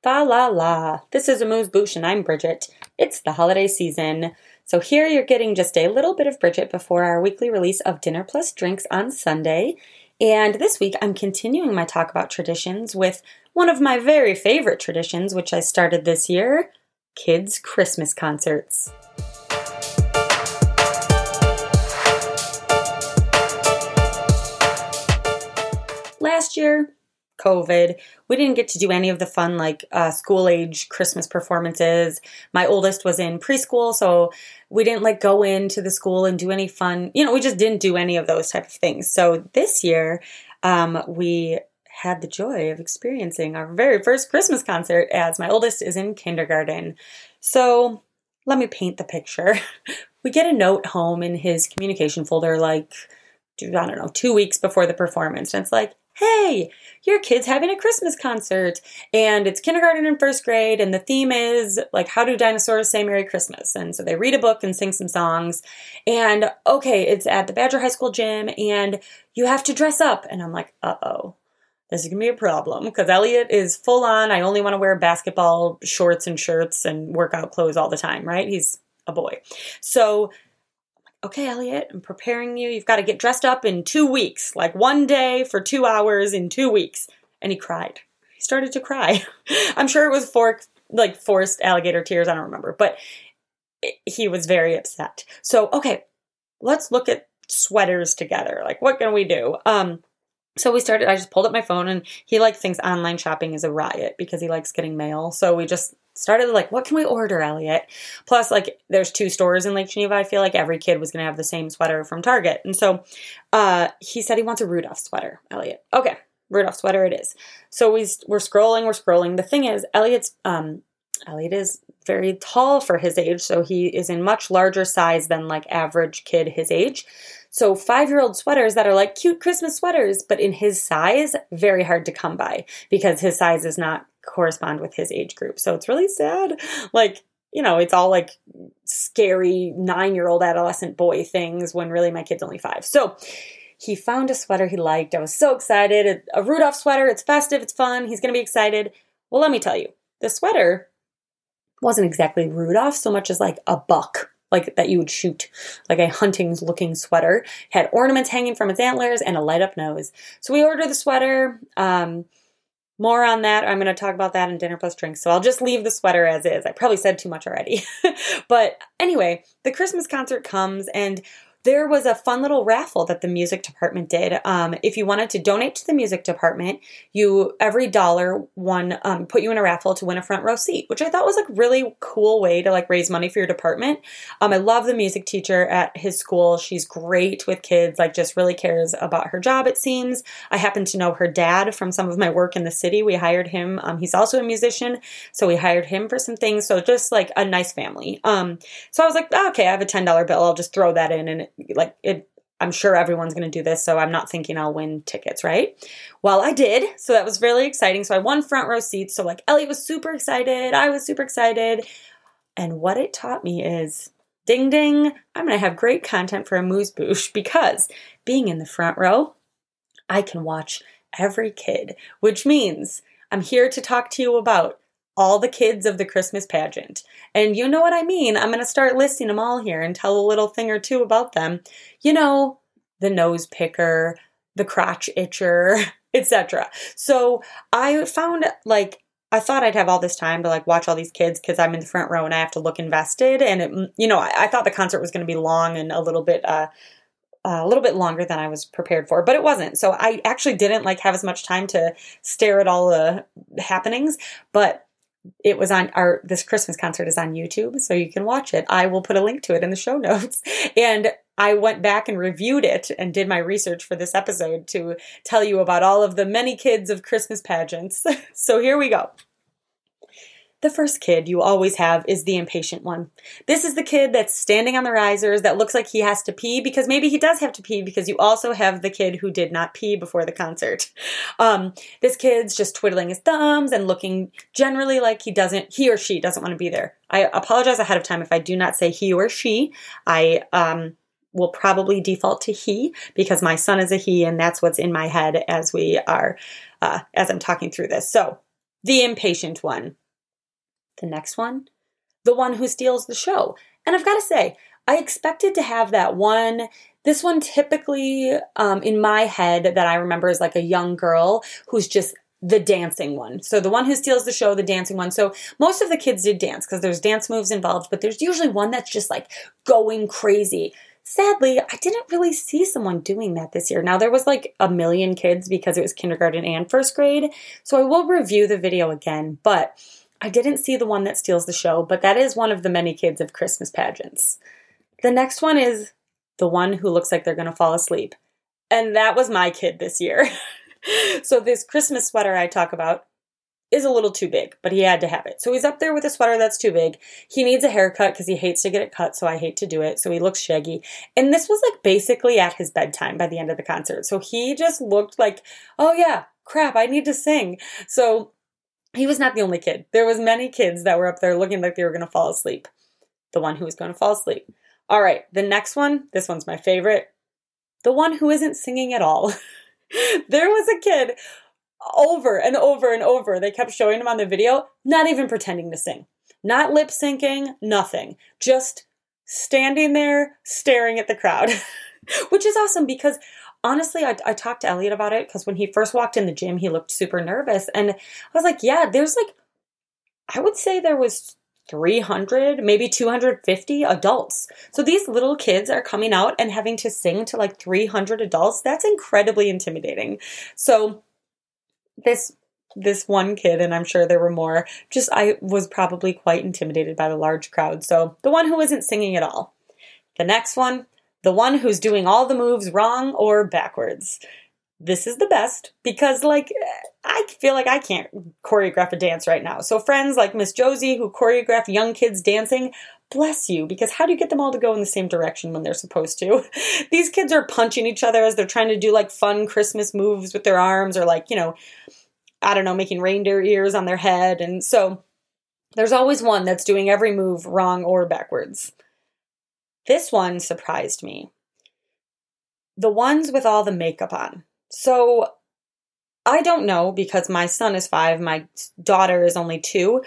Fa la la. This is Amuse Bouche and I'm Bridget. It's the holiday season. So here you're getting just a little bit of Bridget before our weekly release of Dinner Plus Drinks on Sunday. And this week I'm continuing my talk about traditions with one of my very favorite traditions, which I started this year kids' Christmas concerts. Last year, COVID. We didn't get to do any of the fun, like uh, school age Christmas performances. My oldest was in preschool, so we didn't like go into the school and do any fun. You know, we just didn't do any of those type of things. So this year, um, we had the joy of experiencing our very first Christmas concert as my oldest is in kindergarten. So let me paint the picture. we get a note home in his communication folder, like, I don't know, two weeks before the performance. And it's like, hey, your kid's having a Christmas concert and it's kindergarten and first grade and the theme is like how do dinosaurs say Merry Christmas? And so they read a book and sing some songs and okay, it's at the Badger High School gym and you have to dress up and I'm like, "Uh-oh. This is to be a problem because Elliot is full on I only want to wear basketball shorts and shirts and workout clothes all the time, right? He's a boy. So okay, Elliot, I'm preparing you. You've got to get dressed up in two weeks, like one day for two hours in two weeks. And he cried. He started to cry. I'm sure it was fork, like forced alligator tears. I don't remember, but he was very upset. So, okay, let's look at sweaters together. Like, what can we do? Um, so we started, I just pulled up my phone and he like thinks online shopping is a riot because he likes getting mail. So we just started like, what can we order, Elliot? Plus, like, there's two stores in Lake Geneva. I feel like every kid was going to have the same sweater from Target. And so uh, he said he wants a Rudolph sweater, Elliot. Okay, Rudolph sweater it is. So we, we're scrolling, we're scrolling. The thing is, Elliot's, um, Elliot is very tall for his age, so he is in much larger size than like average kid his age. So five year old sweaters that are like cute Christmas sweaters, but in his size, very hard to come by because his size does not correspond with his age group. So it's really sad. Like, you know, it's all like scary nine year old adolescent boy things when really my kid's only five. So he found a sweater he liked. I was so excited. A Rudolph sweater. It's festive. It's fun. He's going to be excited. Well, let me tell you, the sweater wasn't exactly Rudolph so much as like a buck like that you would shoot, like a hunting looking sweater. Had ornaments hanging from its antlers and a light up nose. So we ordered the sweater. Um, more on that. I'm going to talk about that in Dinner Plus Drinks. So I'll just leave the sweater as is. I probably said too much already. but anyway, the Christmas concert comes and there was a fun little raffle that the music department did. Um, if you wanted to donate to the music department, you every dollar won um, put you in a raffle to win a front row seat, which I thought was like really cool way to like raise money for your department. Um, I love the music teacher at his school. She's great with kids, like just really cares about her job. It seems. I happen to know her dad from some of my work in the city. We hired him. Um, he's also a musician, so we hired him for some things. So just like a nice family. Um, so I was like, oh, okay, I have a ten dollar bill. I'll just throw that in and like it I'm sure everyone's going to do this, so I'm not thinking I'll win tickets, right? Well, I did, so that was really exciting. So I won front row seats. So, like, Ellie was super excited. I was super excited. And what it taught me is ding ding, I'm going to have great content for Amuse Bouche because being in the front row, I can watch every kid, which means I'm here to talk to you about all the kids of the Christmas pageant. And you know what I mean. I'm going to start listing them all here and tell a little thing or two about them. You know, the nose picker, the crotch itcher, etc. So I found like I thought I'd have all this time to like watch all these kids because I'm in the front row and I have to look invested. And it, you know, I, I thought the concert was going to be long and a little bit, uh, a little bit longer than I was prepared for, but it wasn't. So I actually didn't like have as much time to stare at all the happenings. But it was on our this Christmas concert is on YouTube, so you can watch it. I will put a link to it in the show notes. And I went back and reviewed it and did my research for this episode to tell you about all of the many kids of Christmas pageants. so here we go. The first kid you always have is the impatient one. This is the kid that's standing on the risers that looks like he has to pee because maybe he does have to pee because you also have the kid who did not pee before the concert. Um, this kid's just twiddling his thumbs and looking generally like he doesn't, he or she doesn't want to be there. I apologize ahead of time if I do not say he or she. I, um, will probably default to he because my son is a he and that's what's in my head as we are uh, as i'm talking through this so the impatient one. The next one, the one who steals the show. And I've got to say, I expected to have that one. This one typically um, in my head that I remember is like a young girl who's just the dancing one. So the one who steals the show, the dancing one. So most of the kids did dance because there's dance moves involved, but there's usually one that's just like going crazy. Sadly, I didn't really see someone doing that this year. Now, there was like a million kids because it was kindergarten and first grade. So I will review the video again, but I didn't see the one that steals the show, but that is one of the many kids of Christmas pageants. The next one is the one who looks like they're going to fall asleep. And that was my kid this year. so this Christmas sweater I talk about is a little too big, but he had to have it. So he's up there with a sweater that's too big. He needs a haircut because he hates to get it cut, so I hate to do it. So he looks shaggy. And this was like basically at his bedtime by the end of the concert. So he just looked like, oh yeah, crap, I need to sing. So he was not the only kid. There was many kids that were up there looking like they were going to fall asleep. The one who was going to fall asleep. All right, the next one, this one's my favorite. The one who isn't singing at all. there was a kid over and over and over. They kept showing him on the video, not even pretending to sing, not lip syncing, nothing. Just standing there staring at the crowd, which is awesome because honestly, I, I talked to Elliot about it because when he first walked in the gym, he looked super nervous. And I was like, yeah, there's like, I would say there was 300, maybe 250 adults. So these little kids are coming out and having to sing to like 300 adults. That's incredibly intimidating. So this this one kid and I'm sure there were more, just I was probably quite intimidated by the large crowd. So the one who isn't singing at all. The next one, the one who's doing all the moves wrong or backwards this is the best because like I feel like I can't choreograph a dance right now. So friends like Miss Josie who choreograph young kids dancing, bless you because how do you get them all to go in the same direction when they're supposed to? These kids are punching each other as they're trying to do like fun Christmas moves with their arms or like, you know, I don't know, making reindeer ears on their head and so there's always one that's doing every move wrong or backwards. This one surprised me. The ones with all the makeup on. So I don't know because my son is five, my daughter is only two.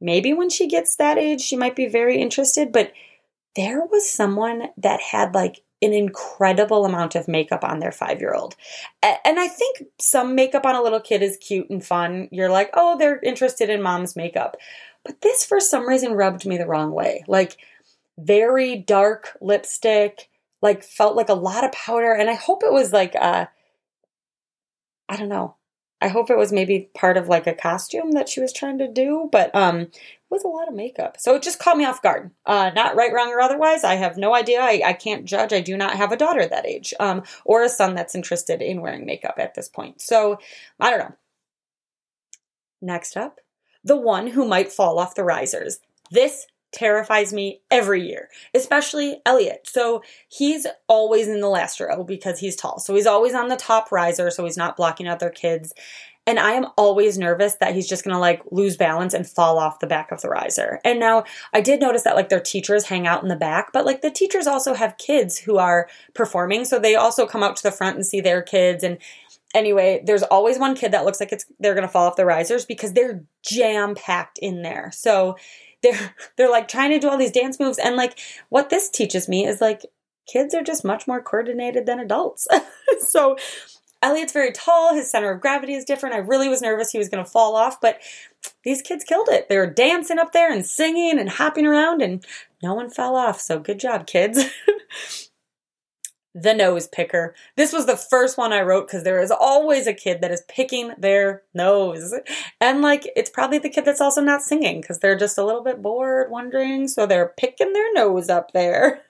Maybe when she gets that age, she might be very interested, but there was someone that had like an incredible amount of makeup on their five year old. And I think some makeup on a little kid is cute and fun. You're like, oh, they're interested in mom's makeup. But this, for some reason, rubbed me the wrong way. Like, very dark lipstick, like, felt like a lot of powder. And I hope it was like, uh, I don't know. I hope it was maybe part of like a costume that she was trying to do, but um, it was a lot of makeup. So it just caught me off guard. Uh, not right, wrong, or otherwise. I have no idea. I, I can't judge. I do not have a daughter that age um, or a son that's interested in wearing makeup at this point. So I don't know. Next up, the one who might fall off the risers. This terrifies me every year, especially Elliot. So he's always in the last row because he's tall. So he's always on the top riser, so he's not blocking other kids. And I am always nervous that he's just gonna like lose balance and fall off the back of the riser. And now I did notice that like their teachers hang out in the back, but like the teachers also have kids who are performing. So they also come out to the front and see their kids. And anyway, there's always one kid that looks like it's they're gonna fall off the risers because they're jam packed in there. So they're they're like trying to do all these dance moves and like what this teaches me is like kids are just much more coordinated than adults. so Elliot's very tall, his center of gravity is different. I really was nervous he was going to fall off, but these kids killed it. They were dancing up there and singing and hopping around and no one fell off. So good job, kids. the nose picker. This was the first one I wrote because there is always a kid that is picking their nose. And like, it's probably the kid that's also not singing because they're just a little bit bored, wondering. So they're picking their nose up there.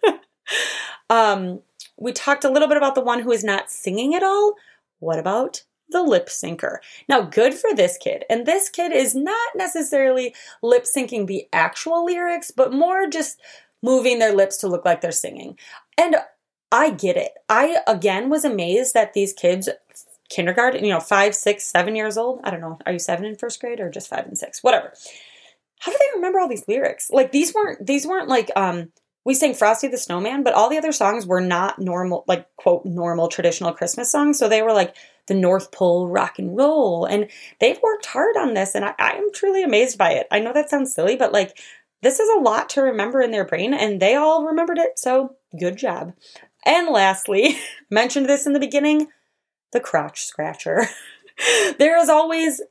um, we talked a little bit about the one who is not singing at all. What about the lip syncer. Now, good for this kid. And this kid is not necessarily lip syncing the actual lyrics, but more just moving their lips to look like they're singing. And I get it. I again was amazed that these kids, kindergarten, you know, five, six, seven years old. I don't know. Are you seven in first grade or just five and six? Whatever. How do they remember all these lyrics? Like these weren't these weren't like um we sang Frosty the Snowman, but all the other songs were not normal, like quote normal traditional Christmas songs. So they were like the North Pole rock and roll. And they've worked hard on this, and I, I am truly amazed by it. I know that sounds silly, but like, this is a lot to remember in their brain, and they all remembered it, so good job. And lastly, mentioned this in the beginning the crotch scratcher. there is always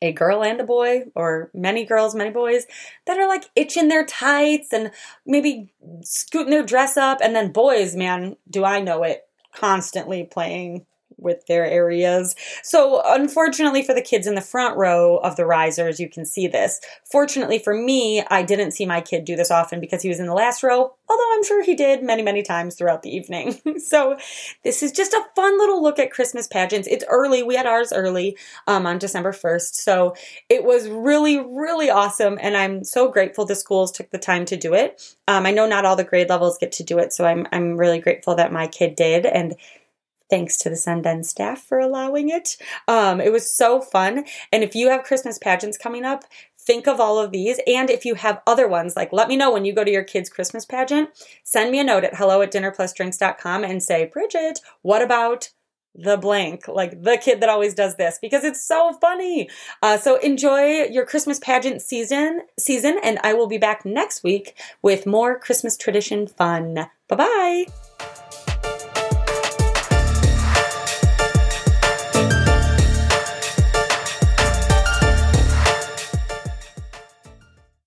a girl and a boy, or many girls, many boys, that are like itching their tights and maybe scooting their dress up. And then boys, man, do I know it, constantly playing with their areas. So, unfortunately for the kids in the front row of the risers, you can see this. Fortunately for me, I didn't see my kid do this often because he was in the last row, although I'm sure he did many, many times throughout the evening. so, this is just a fun little look at Christmas pageants. It's early. We had ours early um, on December 1st. So, it was really, really awesome. And I'm so grateful the schools took the time to do it. Um, I know not all the grade levels get to do it. So, I'm, I'm really grateful that my kid did. And Thanks to the Sundance staff for allowing it. Um, it was so fun. And if you have Christmas pageants coming up, think of all of these. And if you have other ones, like let me know when you go to your kid's Christmas pageant. Send me a note at hello at dinnerplusdrinks.com and say, Bridget, what about the blank, like the kid that always does this, because it's so funny. Uh, so enjoy your Christmas pageant season, season, and I will be back next week with more Christmas tradition fun. Bye bye.